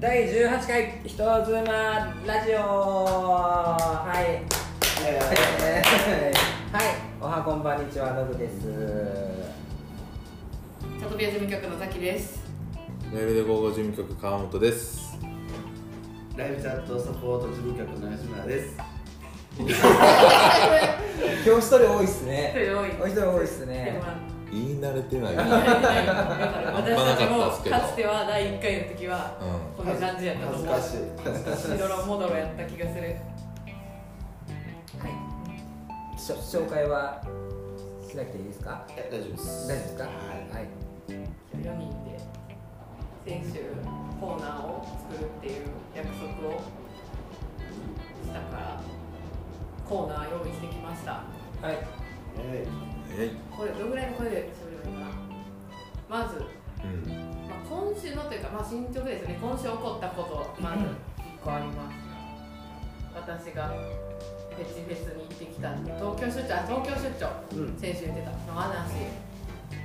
第18回人妻ラジオ。はい。はい。おはこんばんにちはノブです。サトビア事務局のザキです。メールで合同事務局川本です。ライブチャットサポート事務局の吉村です。今日一人多いっすね。一人多い。お一人多いっすでね言い慣れてない。私たちもかつては第1回の時はうこんな感じやったと思う。恥ずかしい。恥ずかしいしどろもどろやった気がする。はい紹介はしなくていいですか？大丈夫です。大丈夫ですか？ははい4人で先週コーナーを作るっていう約束をしたからコーナー用意してきました。はいい。ええい。これどのぐらいの声で喋ればいいかな？まずうん。まあ、今週のというか、まあ、進捗ですね今週起こったことまず1個あります私がフェチフェスに行ってきたって東京出張あ東京出張うん先週言ってたの話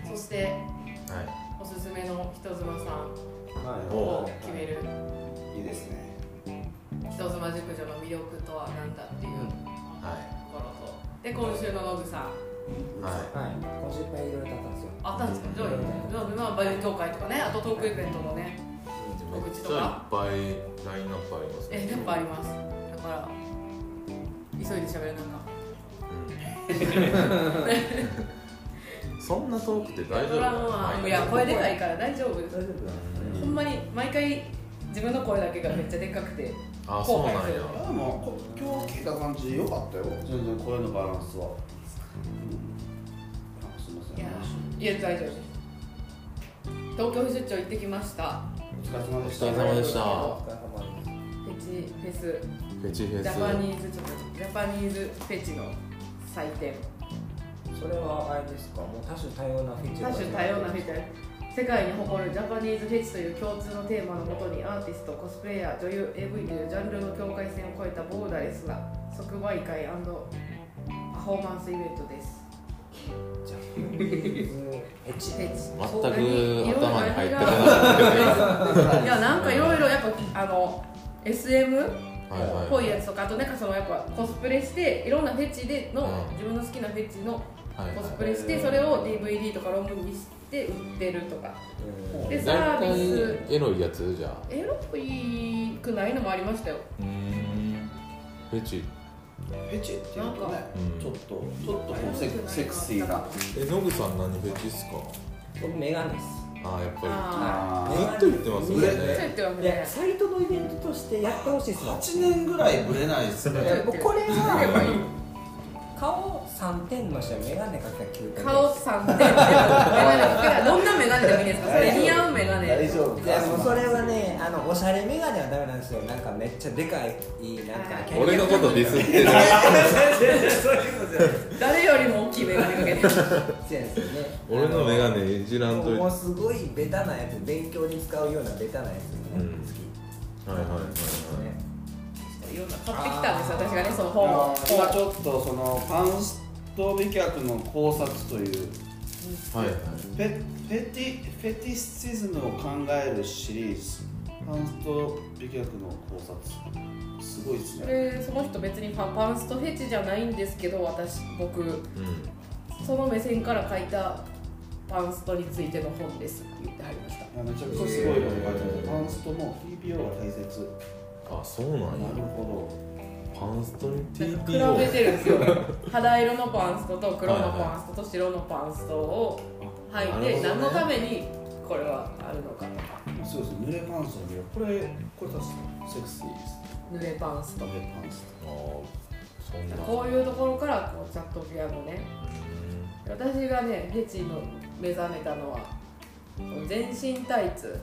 そしてはい。おすすめの人妻さんはを決めるい。いいですね。人妻熟女の魅力とは何だっていうとはころとで今週のノブさんい。ははい。今週いっぱいいろいろ経ったんですよ。あったんですか？じゃあじゃあまあバイオ協会とかねあとトークイベントのねい。告知とか。ゃいっぱいラインナップありますえやっぱあります。だから急いで喋るなんか。うん。そんな遠くて大丈夫いや声でかいから大丈夫大丈夫だほんまに毎回自分の声だけがめっちゃでかくてあ、そうなんや。あも今日聞いた感じ良かったよ。全然声のバランスは。いやいや大丈夫です。東京出張行ってきました。お疲れ様でした。お疲れ様でしたフェチフェス。フェチフェス。ジャパニーズちょっとジャパニーズフェチの祭典。それはあれですか？もう多種多様なフェチが。多種多様なフェチ世界に誇るジャパニーズフェチという共通のテーマのもとにアーティストコスプレイヤー女優 AV というジャンルの境界線を越えたボーダレスな即売会パフォーマンスイベントです。じゃあエッチ。フェチ。全く頭に入ってこなかったけど。いやなんかいろいろやっぱあの SM っ。ぽいやつとかあとなんかそのやっぱコスプレしていろんなフェチでの、うん。自分の好きなフェチのはいコスプレしてそれを DVD とかロングにして売ってるとか。うん。でサービス。エロいやつじゃあ。エロくないのもありましたよ。フェチ。フェチっていうとねうん、ちょっとちょっとこうセクセクシーな。え、ノブさん何フェチっすか？僕メガネです。あー、やっぱあり。ずっと言ってますよね。言ってます。いやね。サイトのイベントとしてやってほしいですもん。8年ぐらいブレないですね。これは顔3点の人はメガネかけたら9点顔3点。メガネかけた。らどんなメガネでもいいですか？それ似合うメガネ。大丈夫。いやもうそれはねあのおしゃれメガネはダメなんですよ。なんかめっちゃでかいなんかキ俺のことディスってる。誰よりも大きいメガネかけてる。そうですよね俺のメガネいじらんといて。もうはいすごいベタなやつ勉強に使うようなベタなやつね、うん。好きはいはいはい。ねいろんな買ってきたんですよ私がねその本を今ちょっとそのパンスト美脚の考察という。はいはい。フェフェティフェティシズムを考えるシリーズ。パンスト美脚の考察。すごいですそねれその人別にパパンストフェチじゃないんですけど私僕うん。その目線から書いたパンストについての本ですって言ってはりました。めちゃくちゃすごいこと書いてある。パンストも TPO が大切あ、そうなんや。な。るほパンストに TPO 比べてるんですよ。肌色のパンストと黒のパンストと白のパンストを履い。て、なるほどね。何のためにこれはあるのか。どそうです。濡れパンストのこれこれ確かセクシーです濡れパンスト。濡れパンスあーそんな。こういうところからこうチャットピアノね。私がねフェチの目覚めたのは全身タイツ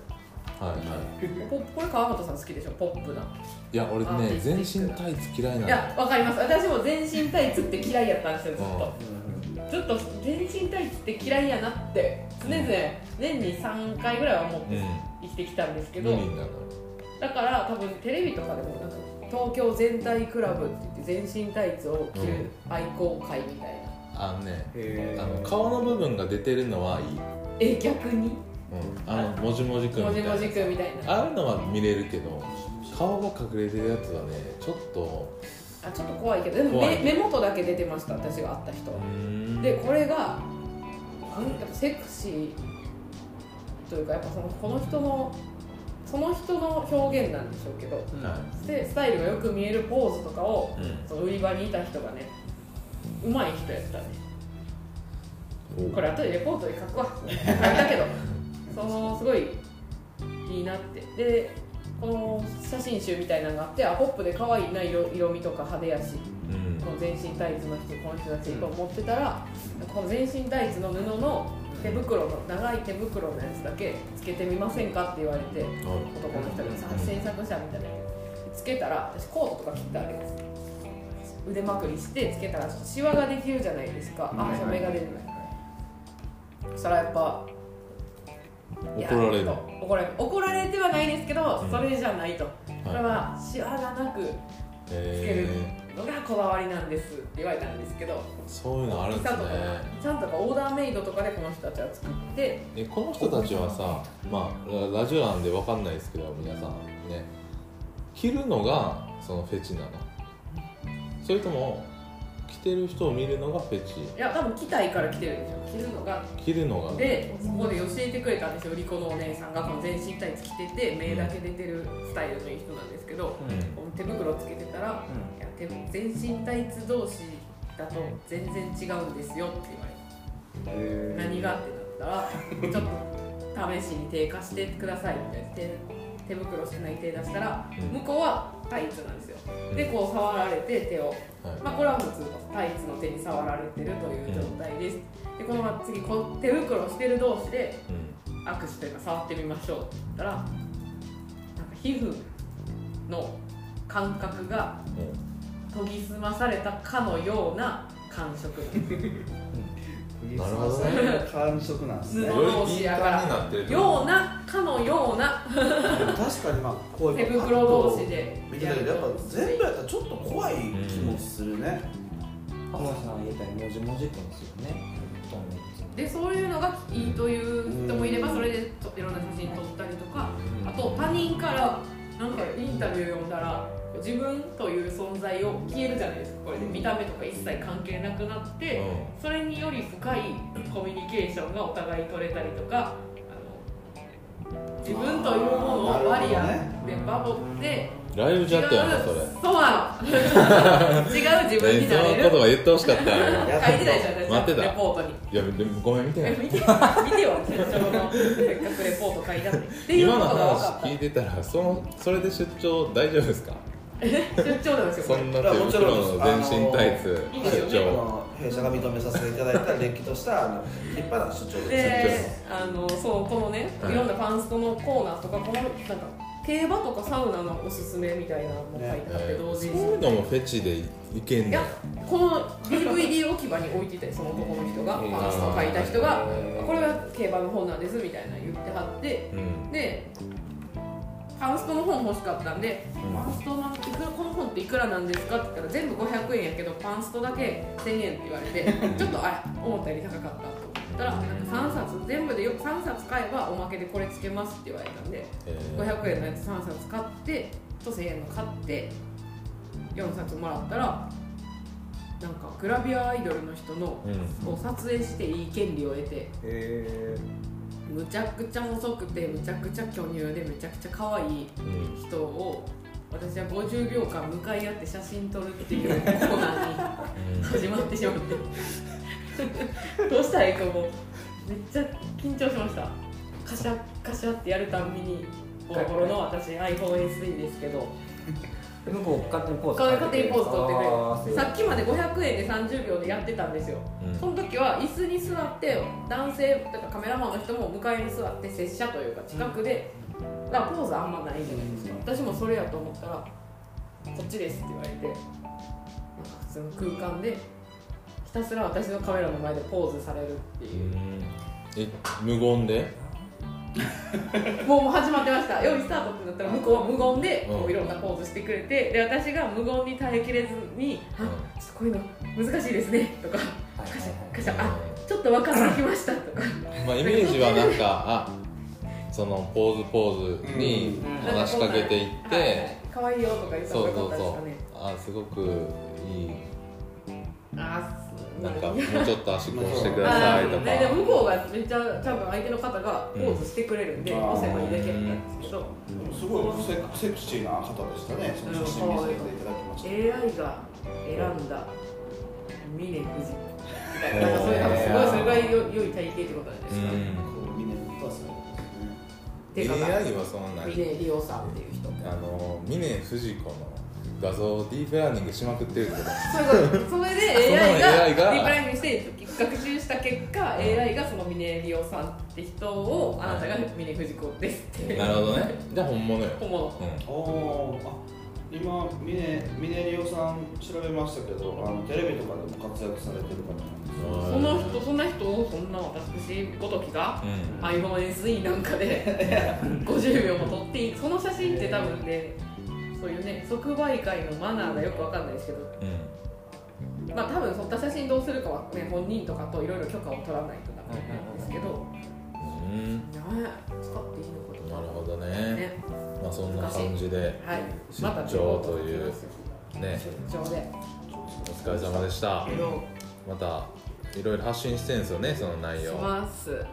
はいはい。ポこれ川本さん好きでしょ？ポップな。いや俺ね全身タイツ嫌いないのやわかります。私も全身タイツって嫌いやったんですよずっと。うん。ずっと全身タイツって嫌いやなって常々年に3回ぐらいは思ってうん。生きてきたんですけど、無理になるだから多分テレビとかでもなんか東京全体クラブって言って全身タイツを着る愛好会みたいな、あのねあの顔の部分が出てるのはいい。え逆に？うん、あのもじもじくんみたいな。もじもじくんみたいな。ああいうのは見れるけど顔が隠れてるやつはねちょっとあちょっと怖いけど。でも目目元だけ出てました。私が会った人でこれがやっぱセクシーというかやっぱそのこの人のその人の表現なんでしょうけど。はでスタイルがよく見えるポーズとかをい、うん。その売り場にいた人がねうまい人やったね。おこれ後でレポートで書くわ。書いたけど そのすごいいいなって。でこの写真集みたいなのがあってあポップで可愛いな色色味とか派手やしうん。この全身タイツの人この人たちと思ってたら、この全身タイツの布の手袋の長い手袋のやつだけつけてみませんかって言われて男の人がさ制作者みたいなつけたら私コートとか切ったわけです腕まくりしてつけたらシワができるじゃないですか。あ染めが出るそしたらやっぱ怒られる。怒られ怒られてはないですけど、うん。それじゃないと、これははシワがなくえのがこだわりなんですって言われたんですけどー、そういうのあるんですね。ちゃんとかオーダーメイドとかでこの人たちは作ってえこの人たちはさまあララジオなんでわかんないですけど皆さんね。着るのがそのフェチなの。それとも着てる人を見るのがフェチ。いや多分着たいから着てるんですよ。着るのが。着るのが。でそこで教えてくれたんですよリコのお姉さんがこの全身タイツ着てて目だけ出てるスタイルのいい人なんですけど、うん。手袋つけてたら、いや手全身タイツ同士だと全然違うんですよって言われて何がってなったら ちょっと試しに手貸してくださいみたいな手手袋してない手出したら、うん。向こうはタイツなんですよでこう触られて手を。はい。まあこれは普通のタイツの手に触られてるという状態です、でこのまま次この手袋してる同士でうん。握手というか触ってみましょうって言ったらなんか皮膚の感覚が研ぎ澄まされたかのような感触。な るほどね。感触なんですね布同士やから。なってるようなかのような。確かにまあこういう手袋同士で。見てたけどやっぱ全部やったらちょっと怖い気もするね、浜田さん言ったようにもじもじくんですよね。布団のやつ。でそういうのがいいという人もいればそれでといろんな写真撮ったりとか。あと他人からなんかインタビュー読んだら自分という存在を消えるじゃないですか。これで見た目とか一切関係なくなって、それにより深いコミュニケーションがお互い取れたりとか自分というものをバリアで守ってライブチャットやなそれ。そうなの。違う自分になれる。そのことは言ってほしかった書いてないじゃん私待ってた。レポートに。いやでもごめん見てない。え見て見てよ出張のせっかくレポート書いたって今の話聞いてたらそのそれで出張大丈夫ですか？出張なんですよそんな手袋の全身タイツいいですよね。出張弊社が認めさせていただいたれっきとしたあの立派な出張であのそうこのね、はい。い、ろんなパンストのコーナーとかこのなんか競馬とかサウナのおすすめみたいなのも書いてあって、えーそう同時に。いうのもフェチでいけんいやこの DVD 置き場に置いててその男の人がへーパンストを書いた人がこれは競馬の本なんですみたいな言ってはって。うん。でパンストの本欲しかったんで、うん。パンストなんていくらこの本っていくらなんですかって言ったら全部500円やけどパンストだけ1000円って言われて ちょっとあ思ったより高かったと思ったらなんか3冊全部でよ3冊買えばおまけでこれつけますって言われたんでえー。500円のやつ3冊買ってと1000円の買って4冊もらったらなんかグラビアアイドルの人のうん。を撮影していい権利を得てへむちゃくちゃ細くてむちゃくちゃ巨乳でむちゃくちゃ可愛いうん。人を私は50秒間向かい合って写真撮るっていう コーナーに始まってしまって。どうしたらいいかも。うめっちゃ緊張しました。カシャカシャってやるたんびにボロボロの私 iPhoneSE ですけど。え向こう勝手にポーズ勝手にポーズ撮ってくれさっきまで500円で30秒でやってたんですよ。うんその時は椅子に座って男性だからカメラマンの人も向かいに座って拙者というか近くで、だからポーズあんまないじゃないですか？私もそれやと思ったら「こっちです」って言われてなんか普通の空間でひたすら私のカメラの前でポーズされるっていう。え無言で？もうもう始まってました。用意スタートってなったら向こうは無言でうん。こういろんなポーズしてくれてで私が無言に耐えきれずに「あちょっとこういうの難しいですね」とか。カシャカシャあちょっと分かってきました」とか。まあイメージはなんかあそのポーズポーズにうん。話しかけていって、はいはい。可愛いよとか言ったそう方がよかそうそうったですかね。あすごくいい。あーなんか もううちょっと足こうしてくださいとか。でも向こうがめっちゃちゃんと相手の方がポーズしてくれるんで、うん押せばいいだけなんですけど、すごいセクセクシーな方でしたね。その写真見せていただきました。AI が選んだ峰富士みたいななんかそういうのすごいそれぐらい良良い体型ってことなんですか、うミネルとはそうでかか AI はそんな峰リオさんっていう人。あの峰不二子の画像をディープラーニングしまくってるってこと。そういうこと。それで AI が AI が。ディープラインにして学習した結果 AI がその峰リオさんって人をあなたが峰富士子ですって。なるほどね。じゃあ本物よ、本物。うおおーあ今ミネミネリオさん調べましたけどあのテレビとかでも活躍されてる方なんですその人そんな人をそんな私ごときがんうん、iPhone SE なんかで 50秒も撮っていいその写真って多分ねそういうね即売会のマナーがよくわかんないですけど。うん。まあ多分撮った写真どうするかはね本人とかといろいろ許可を取らないとダメなんですけど。うん。ね使っていいのかとか。なるほどね。ね。まあそんな感じではい。出張というね。出張で。お疲れ様でした。またいろいろ発信してるんですよねその内し容ます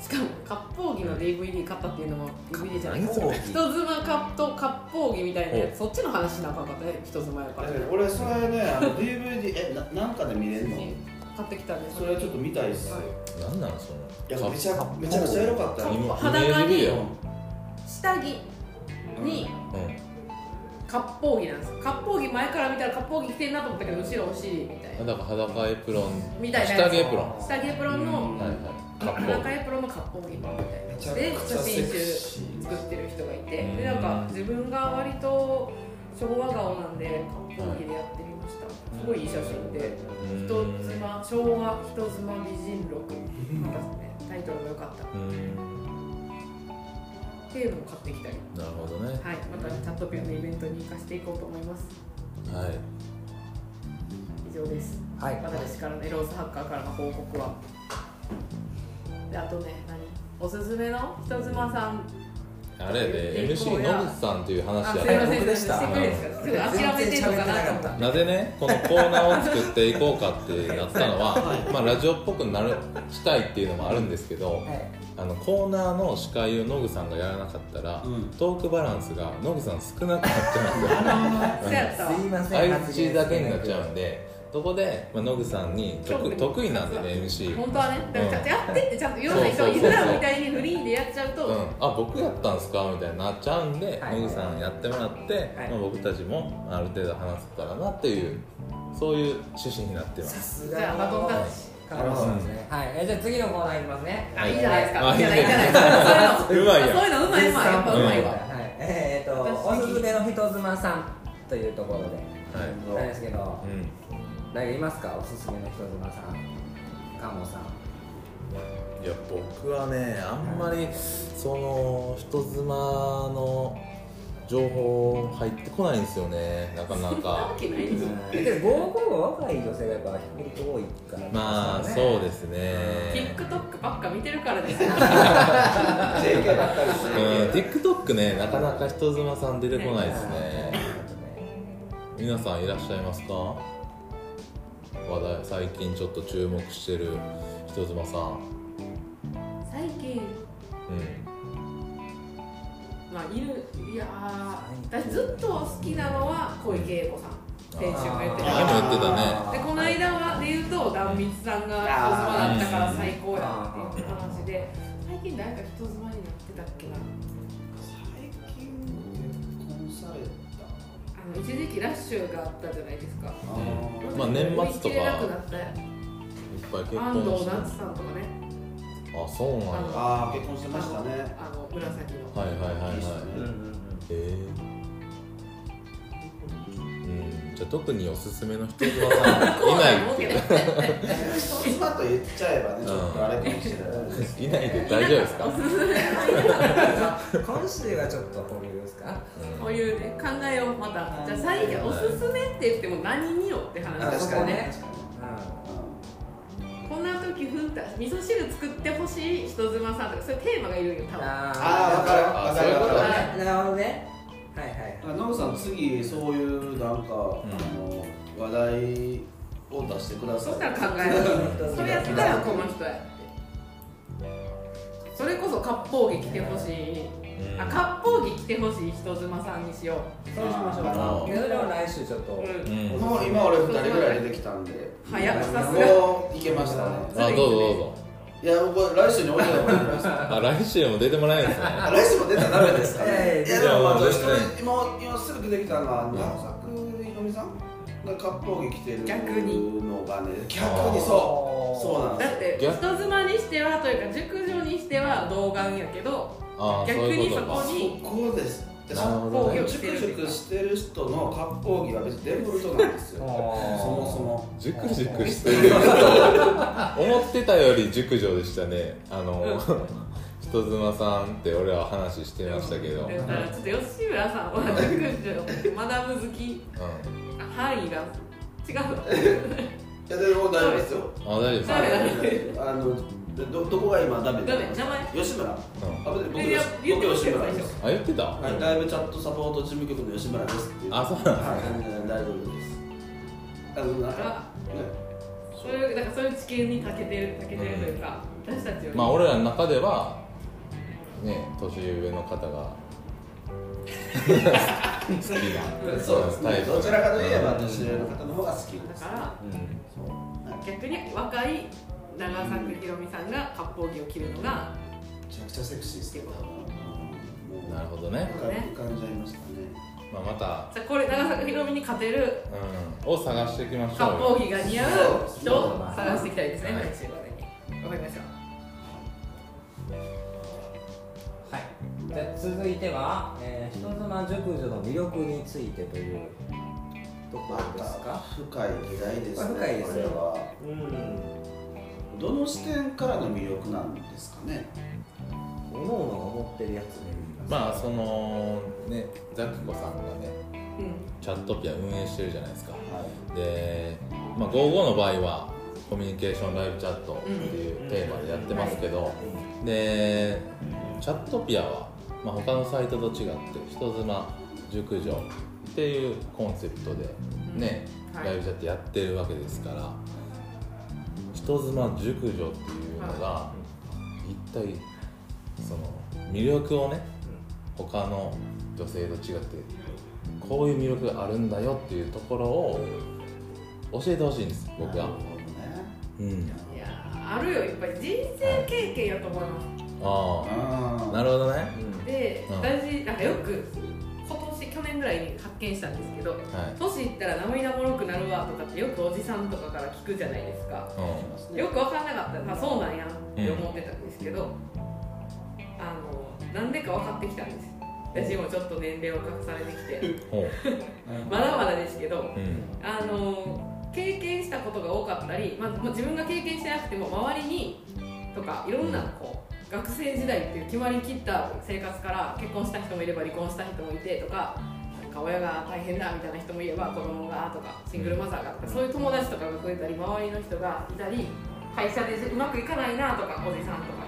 しかも割烹着の DVD 買ったっていうのも DVD じゃない何それ人妻カット割烹着みたいなやつ。そっちの話しなあかんかったね人妻やから。え俺それねあの DVD えななんかで見れるの？買ってきたんですそれちょっと見たいっす。はい。なんなんその？いやめちゃめちゃくちゃエロかったよ。裸に下着に割烹着なんです割烹着前から見たら割烹着着てんなと思ったけど後ろお尻みたいうん、なだから裸エプロン。みたいな下着エプロン。下着エプロンのはいはいカッ裸エプロンの割烹着みたいなやつで写真集作ってる人がいてでなんか自分が割と昭和顔なんで割烹着でやってみました。すごいいい写真でうん人妻昭和人妻美人録。なんかねタイトルも良かった。っうん。ていうのも買ってきたり。なるほどね。はい。またチャットピアのイベントに行かせていこうと思います。はい。以上です。はい。私からのエロースハッカーからの報告はであとね何？おすすめの？人妻さん。あれでえ MC 野口さんっていう話や。った僕でした諦めてんのかななぜねこのコーナーを作っていこうかってなったのは、まあ、ラジオっぽくなるしたいっていうのもあるんですけどはい。あのコーナーの司会を野口さんがやらなかったら、うん。トークバランスが野口さん少なくなっちゃうんですよそうやったわ。すいません相づちだけになっちゃうんでそこで、まあ、野口さんに得得意なんでね MC 本当はねだからちゃんとやってってちゃんといろんな人いるらみたいにフリーでやっちゃうと、うん、あ僕やったんすかみたいになっちゃうんで、はい。野口さんやってもらって、はい。まあ、僕たちもある程度話せたらなっていうそういう趣旨になってます。さすじゃあバトンタッチカルロスさんですねはい。えじゃあ次のコーナーいきますね。あいいじゃないですか。あい。いじゃないいいじゃないそういうのうまいやんそういうのうまいうまいやっぱうまいわ、はい。えー、とおすすめの人妻さんというところで。はい。なんですけど。うん誰かいますか？おすすめの人妻さん？カモさん。いや僕はねあんまりその人妻の情報入ってこないんですよね。なかなか。けないですよけど合コンは若い女性がやっぱ比較的多いから。まあそうですすね。TikTok ばっか見てるからです。よ JK ばっかりしてうん TikTok ねなかなか人妻さん出てこないですね。皆さんいらっしゃいますか？話題最近ちょっと注目してる人妻さん。最近？うん。まあいるいやー私ずっと好きなのは小池栄子さん。先週も言ってた。あーでも言ってたね。でこの間はで言うと壇蜜さんが人妻だったから最高やっていう話で最近誰か人妻になってたっけなの一時期ラッシュがあったじゃないですか。まあ年末とか。追い切れなくなった。いっぱい結安婚して藤夏さんとかね。あそうなんや。あー結婚してましたね。あの紫の。はいはいはいはい。うんうんうん。えー。うん、じゃあ特におすすめの人妻さんいないって。いう妻と言っち ゃえばねちょっとあれかもしれないですいないで大丈夫ですか、今週はちょっと保留ですかこういうね考えをまたじゃあ最近おすすめって言っても何によって話あですかね。そこねここんな時ふんって味噌汁作ってほしい人妻さんとかそういうテーマがいるんよ多分。ああーわかるあわかる。なるほどねはいはいだからノブさん次そういうなんか、ん。あの話題を出してください。そしたら考えるそれやったらこの人やって。それこそ割烹着着てほしい。うん。あ割烹着着てほしい人妻さんにしよそうしましょうそれは来週ちょっと。う、うん。うん。もう今俺2人ぐらい出てきたんで。早くさすが。もういけましたね。あどうぞどうぞいや僕来週に置いてもらいましたあ来週も出てもらえるんですね。あ来週も出たらダメですか？ね いやでもまあいや一人全然今今すぐ出てきたのは長作ひろみさんが割烹着着てる逆にのがね逆に。そう。そうなんですだって人妻にしてはというか熟女にしては童顔やけど逆にそこにそこですで割烹着を着熟熟してる人の割烹着は別にデフォルトなんですよ。そもそも。熟熟してる。思ってたより熟女でしたね。あの、人妻さんって俺は話してましたけど、うんちょっと吉村さんは熟女マダム好き。範囲が違ういやでも大丈夫ですよ。あ大丈夫ですあのでどどこが今ダメダメ名前。吉村。あ僕いや言ってました吉村です。あ言ってた、はい、ライブチャットサポート事務局の吉村ですっていう。あそうなんはい、全然大丈夫です。あのなんかあねそういうなんかそういう知見に長けてる長けてるというか、私たちより。まあ俺らの中ではね年上の方が好きなそうですね。タイプ。どちらかといえばうん年上の方の方が好きです。だからうん。逆に若い長作ひろみさんが割烹着を着るのがめちゃくちゃセクシーですけどなるほどね、浮かんじゃいましたね。まあ、また、これ長作ひろみに勝てるうん、を探していきましょうよ。割烹着が似合う人を探していきたいですね。はい。来週までに。わかりました。はい、じゃあ続いては、えー、人妻熟女の魅力についてというとこまろですたか深い議題ですね深いですよ。これは。うんどの視点からの魅力なんですかね？おのおのが思ってるやつねまあそのねザキコさんがねうん。チャットピア運営してるじゃないですか。はい。で、まあ、55の場合はコミュニケーションライブチャットっていうテーマでやってますけど、でチャットピアは、まあ、他のサイトと違って人妻熟女っていうコンセプトでね、はい。ライブチャットやってるわけですから人妻熟女っていうのが一体その魅力をね他の女性と違ってこういう魅力があるんだよっていうところを教えてほしいんです僕は。なるほどね。うん。いやーあるよ。やっぱり人生経験やと思います。あああなるほどね。で、うん。私なんかよくぐらいに発見したんですけどはい。年いったら涙もろくなるわとかってよくおじさんとかから聞くじゃないですか。うよく分かんなかった。ら、あ、そうなんやって思ってたんですけど、あのなんでか分かってきたんです。私もちょっと年齢を隠されてきて。まだまだですけどうん。あの経験したことが多かったり、まあ、もう自分が経験してなくても周りにとかいろんなこう学生時代っていう決まりきった生活から結婚した人もいれば離婚した人もいてとかか親が大変だみたいな人もいれば子供がとかシングルマザーがとかそういう友達とかが増えたり周りの人がいたり会社でうまくいかないなとかおじさんとか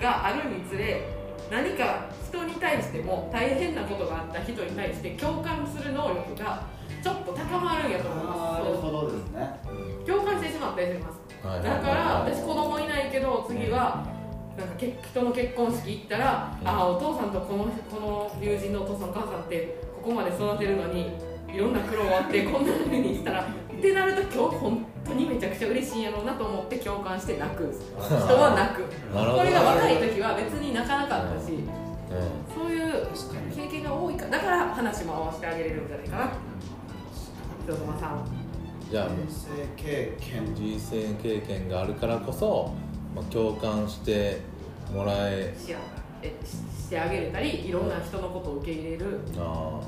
があるにつれ何か人に対しても大変なことがあった人に対して共感する能力がちょっと高まるんやと思います。なるほどですね。共感してしまったりします。はいだから私子供いないけど次はなんかけ人の結婚式行ったら、うんああお父さんとこのこの友人のお父さんお母さんってここまで育てるのにいろんな苦労あってこんな風にしたらってなると今日本当にめちゃくちゃ嬉しいんやろうなと思って共感して泣く。人は泣く。これが若い時は別に泣かなかったしうそういう経験が多いからだから話も合わせてあげれるんじゃないかな。人妻さん。んじゃあ人生経験。人生経験があるからこそ、まあ、共感してもらええししてあげれたりいろんな人のことを受け入れる。あ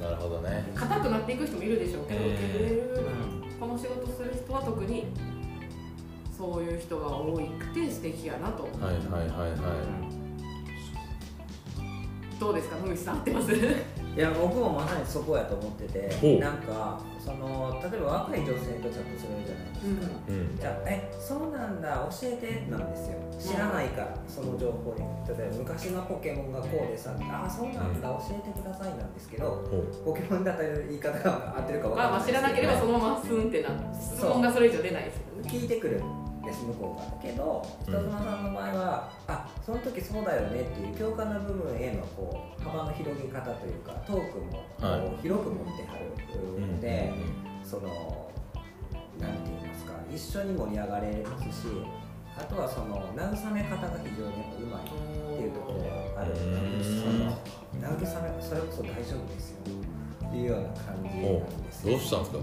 あなるほどね。硬くなっていく人もいるでしょうけど、うん受け入れる。この仕事する人は特にそういう人が多くて素敵やなと。はいはいはいはどうですか野口さん合ってます？いいや僕もまさにそこやと思っててなんかその例えば若い女性とチャットするじゃないですか、うん。じゃあえそうなんだ教えてなんですよ。知らないからその情報に。例えば昔のポケモンがこうでさあそうなんだ教えてくださいなんですけどほポケモンだったら言い方が合ってるか分まあまあ知らなければそののままスンってな質問がそれ以上出ないですよね。聞いてくるんです向こうがけど人妻さんの場合は、あその時そうだよねっていう共感の部分へのこう幅の広げ方というかトークもはい。広く持ってはるので、そのなんて言いますか一緒に盛り上がれますしあとはその慰め方が非常にうまいっていうところがある。うん。その慰めそれこそ大丈夫ですよっていうような感じなんですどうしたんですか？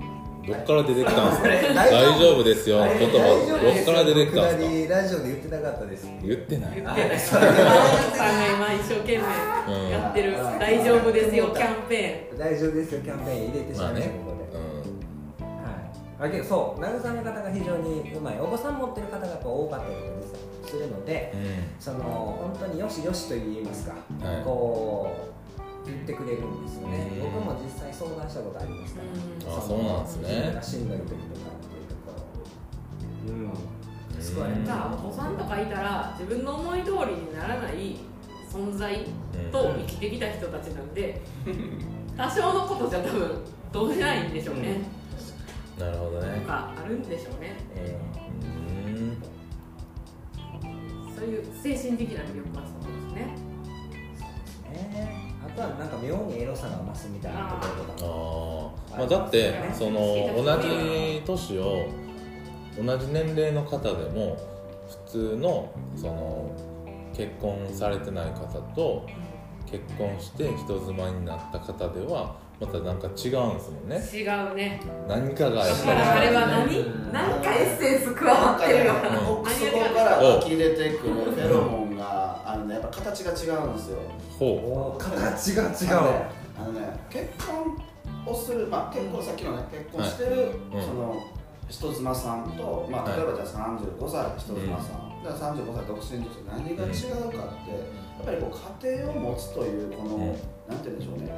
どっから出てきたん ですか？大丈夫。ですよ。言葉どっから出てきたんですか？ラジオで言ってなかったです。言ってない。言ってない。それさんが今一生懸命やってる。うん。大丈夫ですよキャンペ大丈夫ですよキャンペーン入れてしまいました、まあね。ここで、うはい、あけどそう慰め方が非常にうまい。お子さん持ってる方がやっぱ多かったりするのでんうん。その本当によしよしと言いますか、はい。こくれるんですよね、うん。僕も実際相談したことありますから、うん。あそうなんですね。自分がしんどい時とかっていうところ。うん。救われじたゃあお子さんとかいたら自分の思い通りにならない存在と生きてきた人たちなんで多少のことじゃ多分どうしないんでしょうね、なるほどね。とかあるんでしょうね。えうん。そういう精神的な魅力はそうですねあとはなんか妙にエロさが増すみたいなところとかあー。まあ、だってねその同じ年を同じ年齢の方でも普通のその結婚されてない方と結婚して人妻になった方ではまたなんか違うんですもんね。違うね。何かがやっだからあぱれは何？うん何かエッセンス加わってるような。うん奥底から湧き出てくるフェロモンがあのねやっぱ形が違うんですよ。りほお形が違う。あのねあのね結婚をするまあ結婚さっきのね結婚してる、うん。その人妻さんと、まあ、はい。例えばじゃあ35歳人妻さん、じゃあ35歳独身女性何が違うかって、やっぱりこう家庭を持つというこの、うん。なんて言うんでしょうね。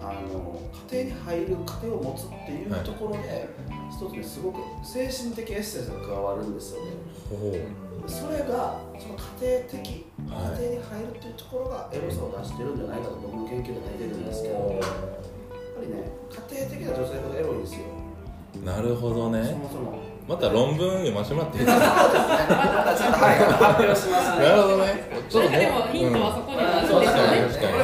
あの家庭に入る家庭を持つっていうところで、一つねすごく精神的エッセンスが加わるんですよね。うほう。それがその家庭的家はい。庭に入るっていうところがエロさを出してるんじゃないかと僕の研究で書いてるんですけどやっぱりね家庭的な女性ほどエロいんですよ。なるほどね。そもそも。また論文読ませてもらっていいですか？またちょっとはい発表しますね。なるほどね。ちょっとでもヒントはそこにあるん。でですね。しょうね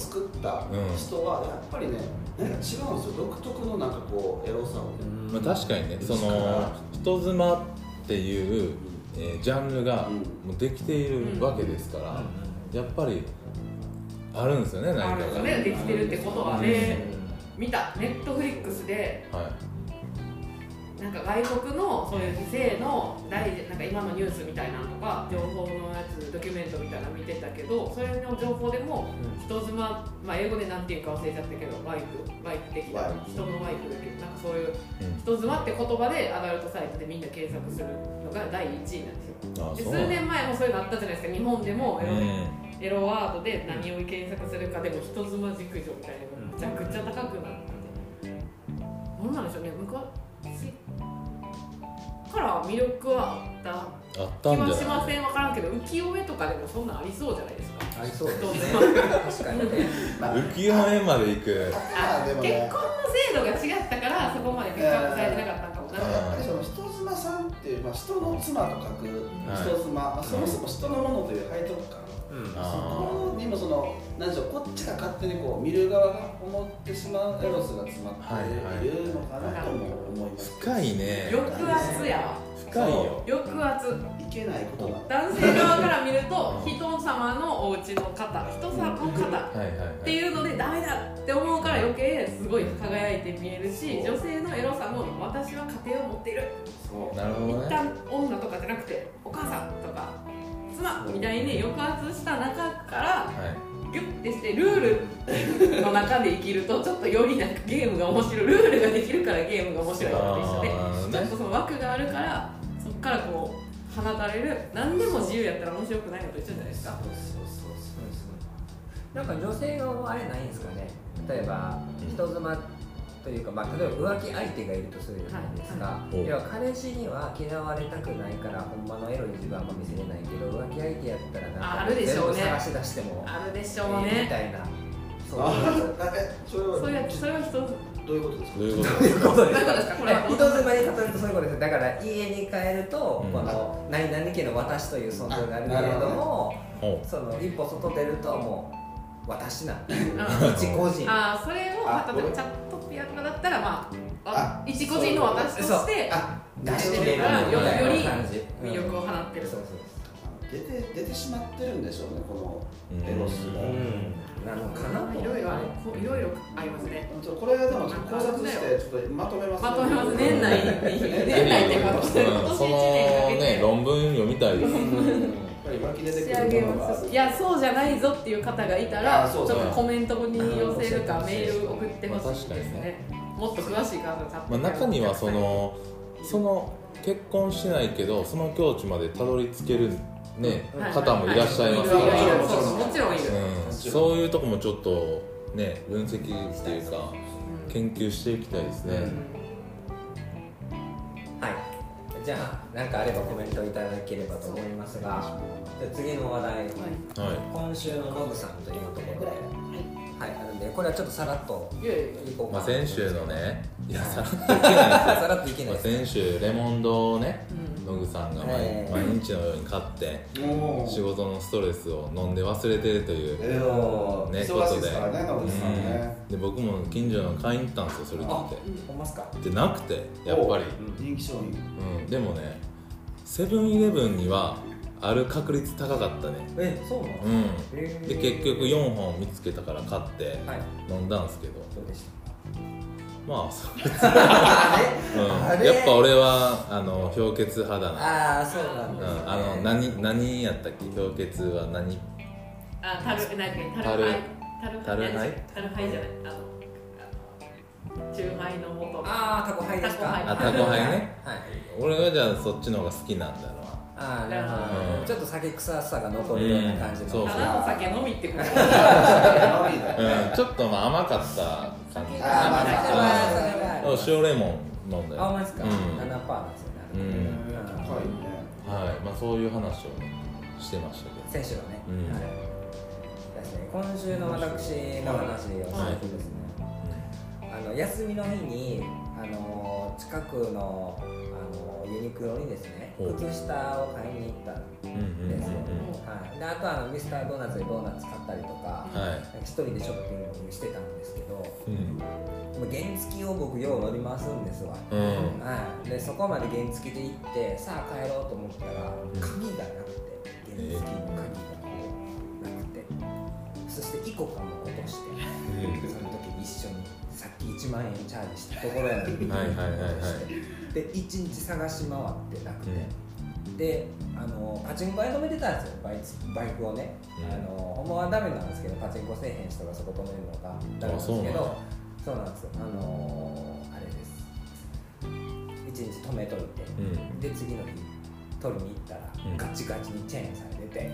作った人はやっぱりねなんか違うんですよ。独特のなんかこうエロさをね。まあ、確かにね。その人妻っていう、えージャンルがうん。もうできているわけですから、やっぱりあるんですよねあ何かが。ねできてるってことはね。見たネットフリックスではいなんか外国のそういう性の大事なんか今のニュースみたいなのとか情報のやつドキュメントみたいなの見てたけどそれの情報でも人妻、まあ、英語でなんていうか忘れちゃったけどワイフワイフ的な人のワイフだけどなんかそういううん。人妻って言葉でアダルトサイトでみんな検索するのが第1位なんですよ。で数年前もそういうのあったじゃないですか日本でもエロ,、うん。エロワードで何を検索するかでも人妻熟女みたいなのがめちゃくちゃ高くなって何なんでしょうね。昔から魅力はあった。あった気はんじゃない？しません分からんけど浮世絵とかでもそんなんありそうじゃないですか。ありそうですね。人確かにね。浮世絵まで行く。あ結あでもね。婚の制度が違ったからそこまでピックアップされてなかったんかもな、うんやっぱりその人妻さんっていう、まあ、人の妻と書く人妻、まあ、そもそも人のものという背徳感、うんそあこにもその何でしょうこっちが勝手にこう見る側が思ってしまうエロスが詰まっているのかなとも思います、深いね抑圧やわ深いよ抑圧いけないこと男性側から見るとうん人様のお家の方人様の方っていうのでダメだって思うから余計すごい輝いて見えるし女性のエロさも私は家庭を持っている。そう。一なるほどね旦女とかじゃなくてお母さんとか妻みたいに抑圧した中からはい。ギュッてしてルールの中で生きると ちょっとよりなんかゲームが面白い。ルールができるからゲームが面白いのと一緒でちょっとその枠があるからそこからこう放たれる。何でも自由やったら面白くないのと一緒じゃないですか。そうそうそうなんか女性のあれないんですかね。例えば人妻というか、まあ、例えば浮気相手がいるとするじゃないですか、はい要は彼氏には嫌われたくないからほんまのエロい自分はあんま見せれないけど浮気相手やったらなんかあるでしょうね。全部探し出してもあるでしょうええみねたいな。そうあいうあえそどういうことですかどういうことそういうことですどういうことですか？これは人妻に例えるとそういうことですだから家に帰ると、うん。この何々家の私という存在があるけれどもほその一歩外出るともう私なん一個人。あーそれをあ例えばチャットピアとかだったらまあ一個人の私としてあ出ししててるるからより魅力を放ってる。そうそう出て出てしまってるんでしょうねこうんのエロスが、うん。なのかなといろいろあいろいろありますね。ちょこれはでもちょっと考察してちょっとまとめます、まとめます年内に。う年内っていうか その1年かけねて論文ぱり湧き出て仕上げくるものがいやそうじゃないぞっていう方がいたらちょっとコメントに寄せるかうんメール送ってほしいですまあ確かにね。もっと詳しい方がまあ、中にはそのその結婚してないけどその境地までたどり着ける、ねはい。方もいらっしゃいますから、そうそうもちろんいる、うん、そういうとこもちょっとね分析っていうか研究していきたいですね、はいじゃあ何かあればコメントいただければと思いますがじゃあ次の話題、はい。はい今週のノブさんというところではいあるんでこれはちょっとさらっといこうかまあ、先週のねいやはいさらっといけない。さらっといけないまあです先週レモンドをねうん野口さんが毎,、ええ毎日のように買って仕事のストレスを飲んで忘れてるという、えーね忙しいですからね野口さんね、で僕も近所の買いに行ったんですよそれ聞いあてほんますか？でなくてやっぱり、人気商品。うん、でもねセブンイレブンにはある確率高かったね。えそうなん。で結局4本見つけたから買ってはい。飲んだんですけど。どうでしたまあ。そう、あうん、あれやっぱ俺はあの氷結派だな。ああそうなんです、ねうん、あの何何やったっけ？氷結は何？あタル何？だっけタタルルハイタルタルハイタルハイじゃない。あのあのチューハイの元。ああタコハイですか？タコハイ。あタコハイね。はい。俺はじゃあそっちの方が好きなんだろうああなるほど、うん。ちょっと酒臭さが残るような感じの、うん。そうただの酒飲みってこと。うん、ちょっとまあ甘かった酒ああまあ塩レモン飲んだよあほんまですか、うん。7%なんですよね、うん。高いねはい。まあそういう話をねしてましたけど。選手のね、うん。はい。ですね今週の私の話をするとですね、あの休みの日にあの近くのあのユニクロにですね靴下を買いに行ったんですよ、うんはい、であとはあのミスタードーナツでドーナツ買ったりとか、一人でショッピングしてたんですけどうん。もう原付を僕よう乗り回すんですわ、うん。はい、でそこまで原付で行ってさあ帰ろうと思ったら鍵がなくて原付の鍵がなくて。そしてイコカも落として一緒にさっき1万円チャージしたところやのにはいはいはいはい。で1日探し回ってなくて、であのパチンコ屋止めてたんですよ。バイツバイクをね、うん。あのほんまはダメなんですけどパチンコせえへん人がそこ止めるのがダメなんですけど。そうなんですよ。あのあれです。1日止めといて、うん。で次の日取りに行ったら、うん。ガチガチにチェーンされてて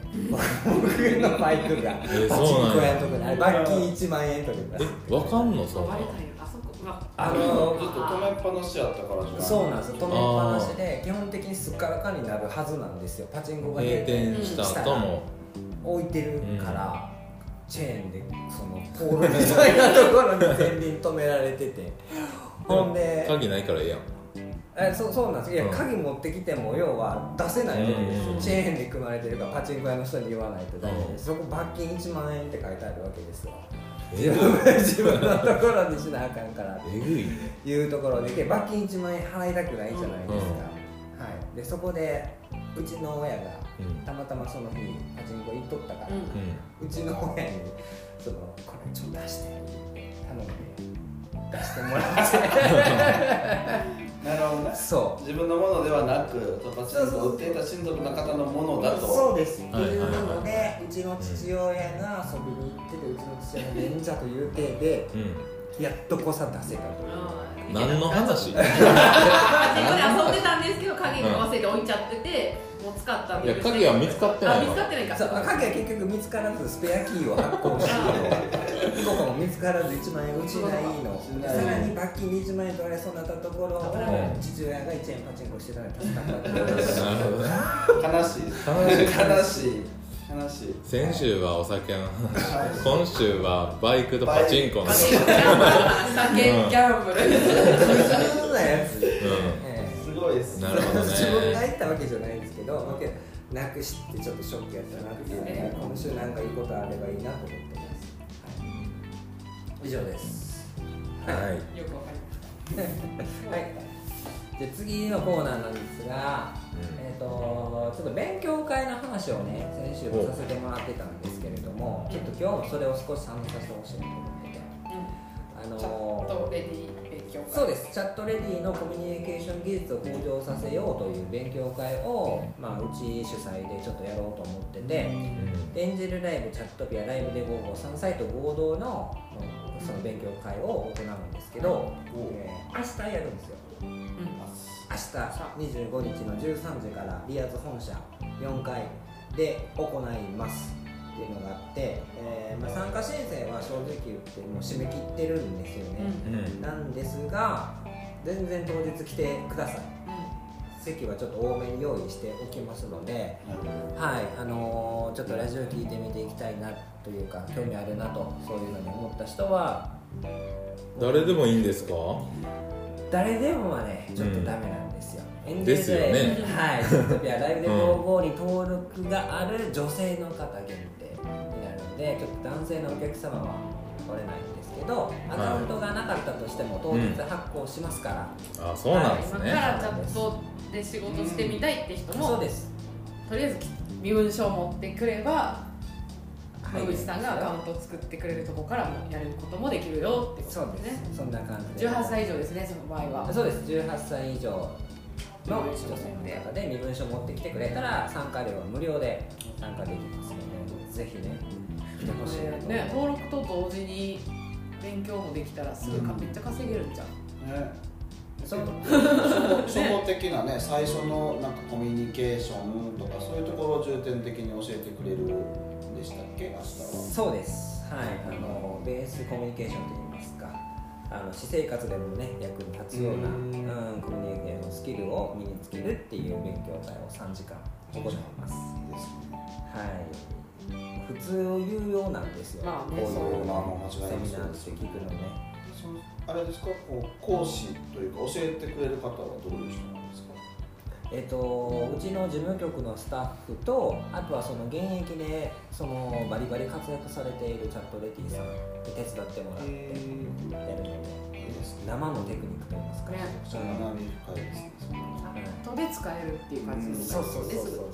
僕のバイクがパチンコ屋のとこに罰金1万円とかえわかんのそんな割れたんや。あそこまあずっのと止めっぱなしやったからじゃん。そうなんですよ。止めっぱなしで基本的にすっからかになるはずなんですよ。パチンコが閉店した後も。置いてるから、チェーンでそのポールみたいなところに前輪止められてて。ほんで鍵ないからええやんえそうそうなんです。いや、うん。鍵持ってきても要は出せないチェーンで組まれてるからパチンコ屋の人に言わないとダメで、うん。そこ罰金1万円って書いてあるわけですよ。え自分 自分のところにしなあかんから。えぐいうところで罰金1万円払いたくないじゃないですか、うん。はい、でそこでうちの親がうん。たまたまその日パチンコ行っとったから、うん。うちの親にその「これちょっと出して」って頼んで出してもらって なるほどね。そう。自分のものではなくパチンコを売っていた親族の方のものだと。そうです、はいっていうので、うちの父親が遊びに行っててうちの父親の忍者という体でうん。やっとこさ出せたという。うん何の話？で 遊んでたんですけど鍵も忘れて置いちゃってて持っったいや鍵は見つかってないのあ見つかってないか。そう鍵は結局見つからずスペアキーを発行してどこも見つからず1万円失いの。さらに罰金20万円取られそうになったところをうん。父親が1円パチンコしてたので助かった。ってい。うなるほどね悲しい。悲しい。悲しい。悲しい。先週はお酒の話今週はバイクとパチンコの酒ギャンブル。普通なやつ、うええすごいです。なるほどね。自分が行ったわけじゃないなくしてちょっとショックやったなっていうね、今週なんかいいことあればいいなと思ってます。はい、以上です。はい。よくわかりました。はい。で次のコーナーなんですが、うん。えっ、とちょっと勉強会の話をね先週もさせてもらってたんですけれども、ちょっと今日もそれを少し参加させてほしいなと思ってて、あチャッのトレディ勉そうです。チャットレディのコミュニケーション技術を向上させようという勉強会を、まあ、うち主催でちょっとやろうと思ってて、エンジェルライブチャットピアライブで午後3サイト合同のうんその勉強会を行うんですけど、えー明日やるんですよ。明日25日の13時からリアーズ本社4階で行いますっていうのがあって、えーまあ、参加申請は正直言ってもう締め切ってるんですよね、うん。なんですが全然当日来てください。席はちょっと多めに用意しておきますのではいあのーちょっとラジオ聞いてみていきたいなというか興味あるなとそういうのに思った人は誰でもいいんですか？誰でもはねちょっとダメなんですよ、エンジェルですよね。はいライブで55に登録がある女性の方限定でちょっと男性のお客様は来れないんですけどアカウントがなかったとしても当日発行しますから、あそうなんですね、今からチャットで仕事してみたいって人も、そうです。とりあえず身分証持ってくればはい野口さんがアカウントを作ってくれるとこからもやることもできるよってことでそうです。すねそんな感じで。18歳以上ですねその場合は。そうです。18歳以上の女性の方で身分証持ってきてくれたら参加料は無料で参加できますのでぜひね来てほしいね。登録と同時に勉強もできたらすぐか、うん。めっちゃ稼げるんじゃんね。そう 初歩的なね最初のなんかコミュニケーションとかそういうところを重点的に教えてくれるんでしたっけ？明日はそうです。はい。あのベースコミュニケーションといいますかあの私生活でもね役に立つような、ううんん、コミュニケーションスキルを身につけるっていう勉強会を3時間行います。ですね。はい普通を言うようなんですよ、まあねこういうセミナーって聞くのねあれですか？こう講師というか教えてくれる方はどういう人なんですか？えっとうちの事務局のスタッフとあとはその現役でそのバリバリ活躍されているチャットレティさんに手伝ってもらってやるのでいいですね生のテクニックといいますか、ね学び深いですねで使えるっていう感じですそうそうそうそう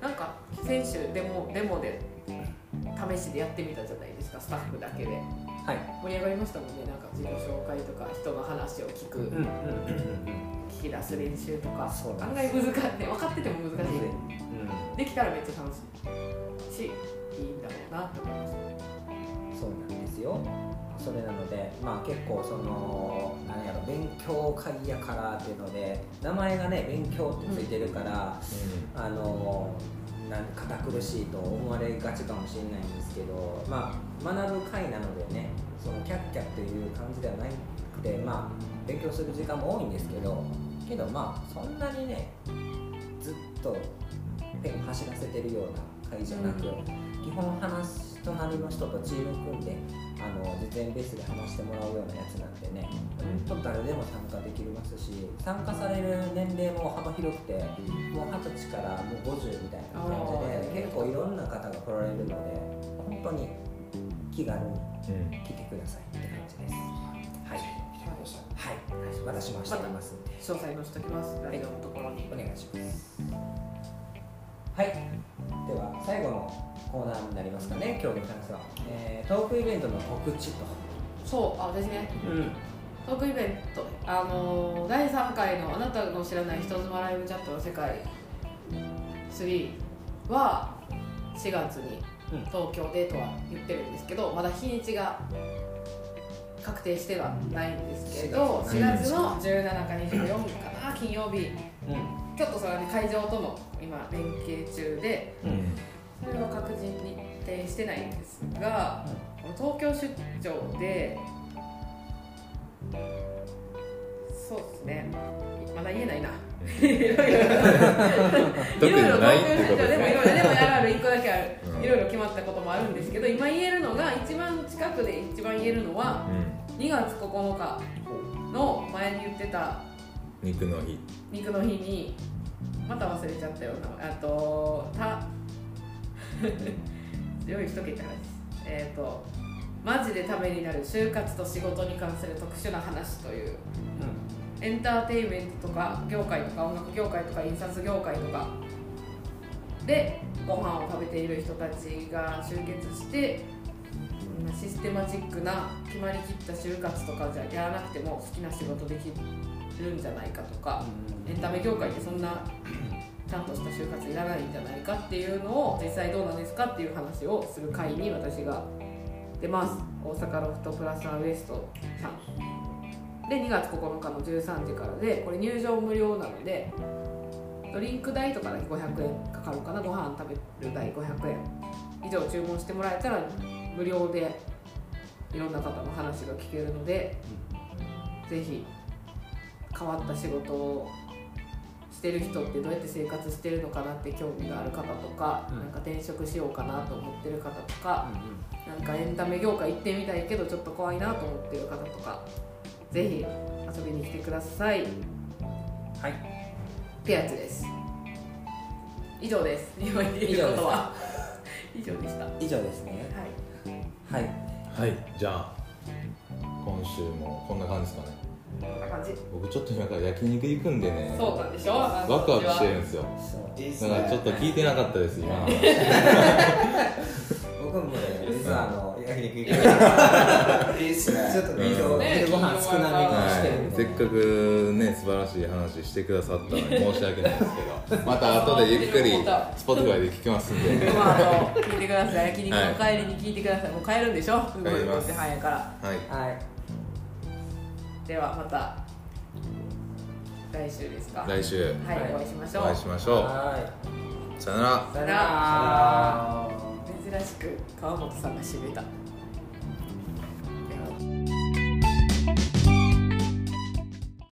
なんか先週デモデモで試しでやってみたじゃないですかスタッフだけで。はい。盛り上がりましたもんね。なんか自己紹介とか人の話を聞く、うんうん聞き出す練習とか。案外難しい、ね、分かってても難しい。うん。できたらめっちゃ楽しいしいいんだろうなって思いましたそうなんですよそれなのでまあ結構その何やろ勉強会やからっていうので名前がね勉強ってついてるから、あのなん堅苦しいと思われがちかもしれないんですけどまあ学ぶ会なのでねそのキャッキャっていう感じではなくてまあ勉強する時間も多いんですけどけどまあそんなにねずっとペン走らせてるような会じゃなく、基本話す隣の人とチーム組んであの実演ベースで話してもらうようなやつなんでね本当誰でも参加できますし参加される年齢も幅広くてもう二十歳からもう50みたいな感じで結構いろんな方が来られるので本当に気軽にうん。来てくださいって感じです。はい。はい。私もしていますんで。詳細載せときます。ラジオのところに。お願いします。はい。では最後のコーナーになりますかね今日に関しては、えートークイベントの告知と。そうあ私ね。うん。トークイベント。あのー第3回の「あなたの知らない人妻ライブチャットの世界3」は4月にうん。東京でとは言ってるんですけどまだ日にちが確定してはないんですけど4 4月の17か24かな金曜日。うん。ちょっとそれはね会場との今連携中でうんそれは確実に日程してないんですが、東京出張でそうですね。まだ言えないな。特にないってことですでもいろいろねでもやる1個だけある、うん。いろいろ決まったこともあるんですけど今言えるのが一番近くで一番言えるのは2月9日の前に言ってたうん肉の日。肉の日にまた忘れちゃったよ。なあとた 用意しとけって話えっ、とマジでためになる就活と仕事に関する特殊な話という。エンターテインメントとか業界とか音楽業界とか印刷業界とか。でご飯を食べている人たちが集結してシステマチックな決まりきった就活とかじゃやらなくても好きな仕事できるんじゃないかとか。エンタメ業界ってそんなちゃんとした就活いらないんじゃないかっていうのを実際どうなんですかっていう話をする会に私が出ます。大阪ロフトプラスアウエストさん。で2月9日の13時からでこれ入場無料なのでドリンク代とかだけ500円かかるかな？ご飯食べる代500円。以上注文してもらえたら無料でいろんな方の話が聞けるので、ぜひ変わった仕事をしてる人ってどうやって生活してるのかなって興味がある方とか、うん。なんか転職しようかなと思ってる方とか、なんかエンタメ業界行ってみたいけどちょっと怖いなと思ってる方とかぜひ遊びに来てください。っはい。てやつです。以上です。今言えることは。以上でした。は以上ですね。い。はい。はい。じゃあ今週もこんな感じですかね僕ちょっと今から焼肉行くんでねそうなんでしょ？ワワクワクしてるんですよ。だからちょっと聞いてなかったです今。僕もね実はあの焼肉行く。いいっすねちょっとねうん今日昼ご飯少なめにしてるんで。はい。せっかくね素晴らしい話してくださったのに申し訳ないですけど。また後でゆっくり Spotify で聞きますんで。この後聞いてください。焼肉の帰りに聞いてください。もう帰るんでしょ？帰ります。早いから。はい。はいではまた来週ですか。来週。はいお会いしましょう。お会いしましょはうさよなら。いさよなさよなら。珍しく川本さんが締めた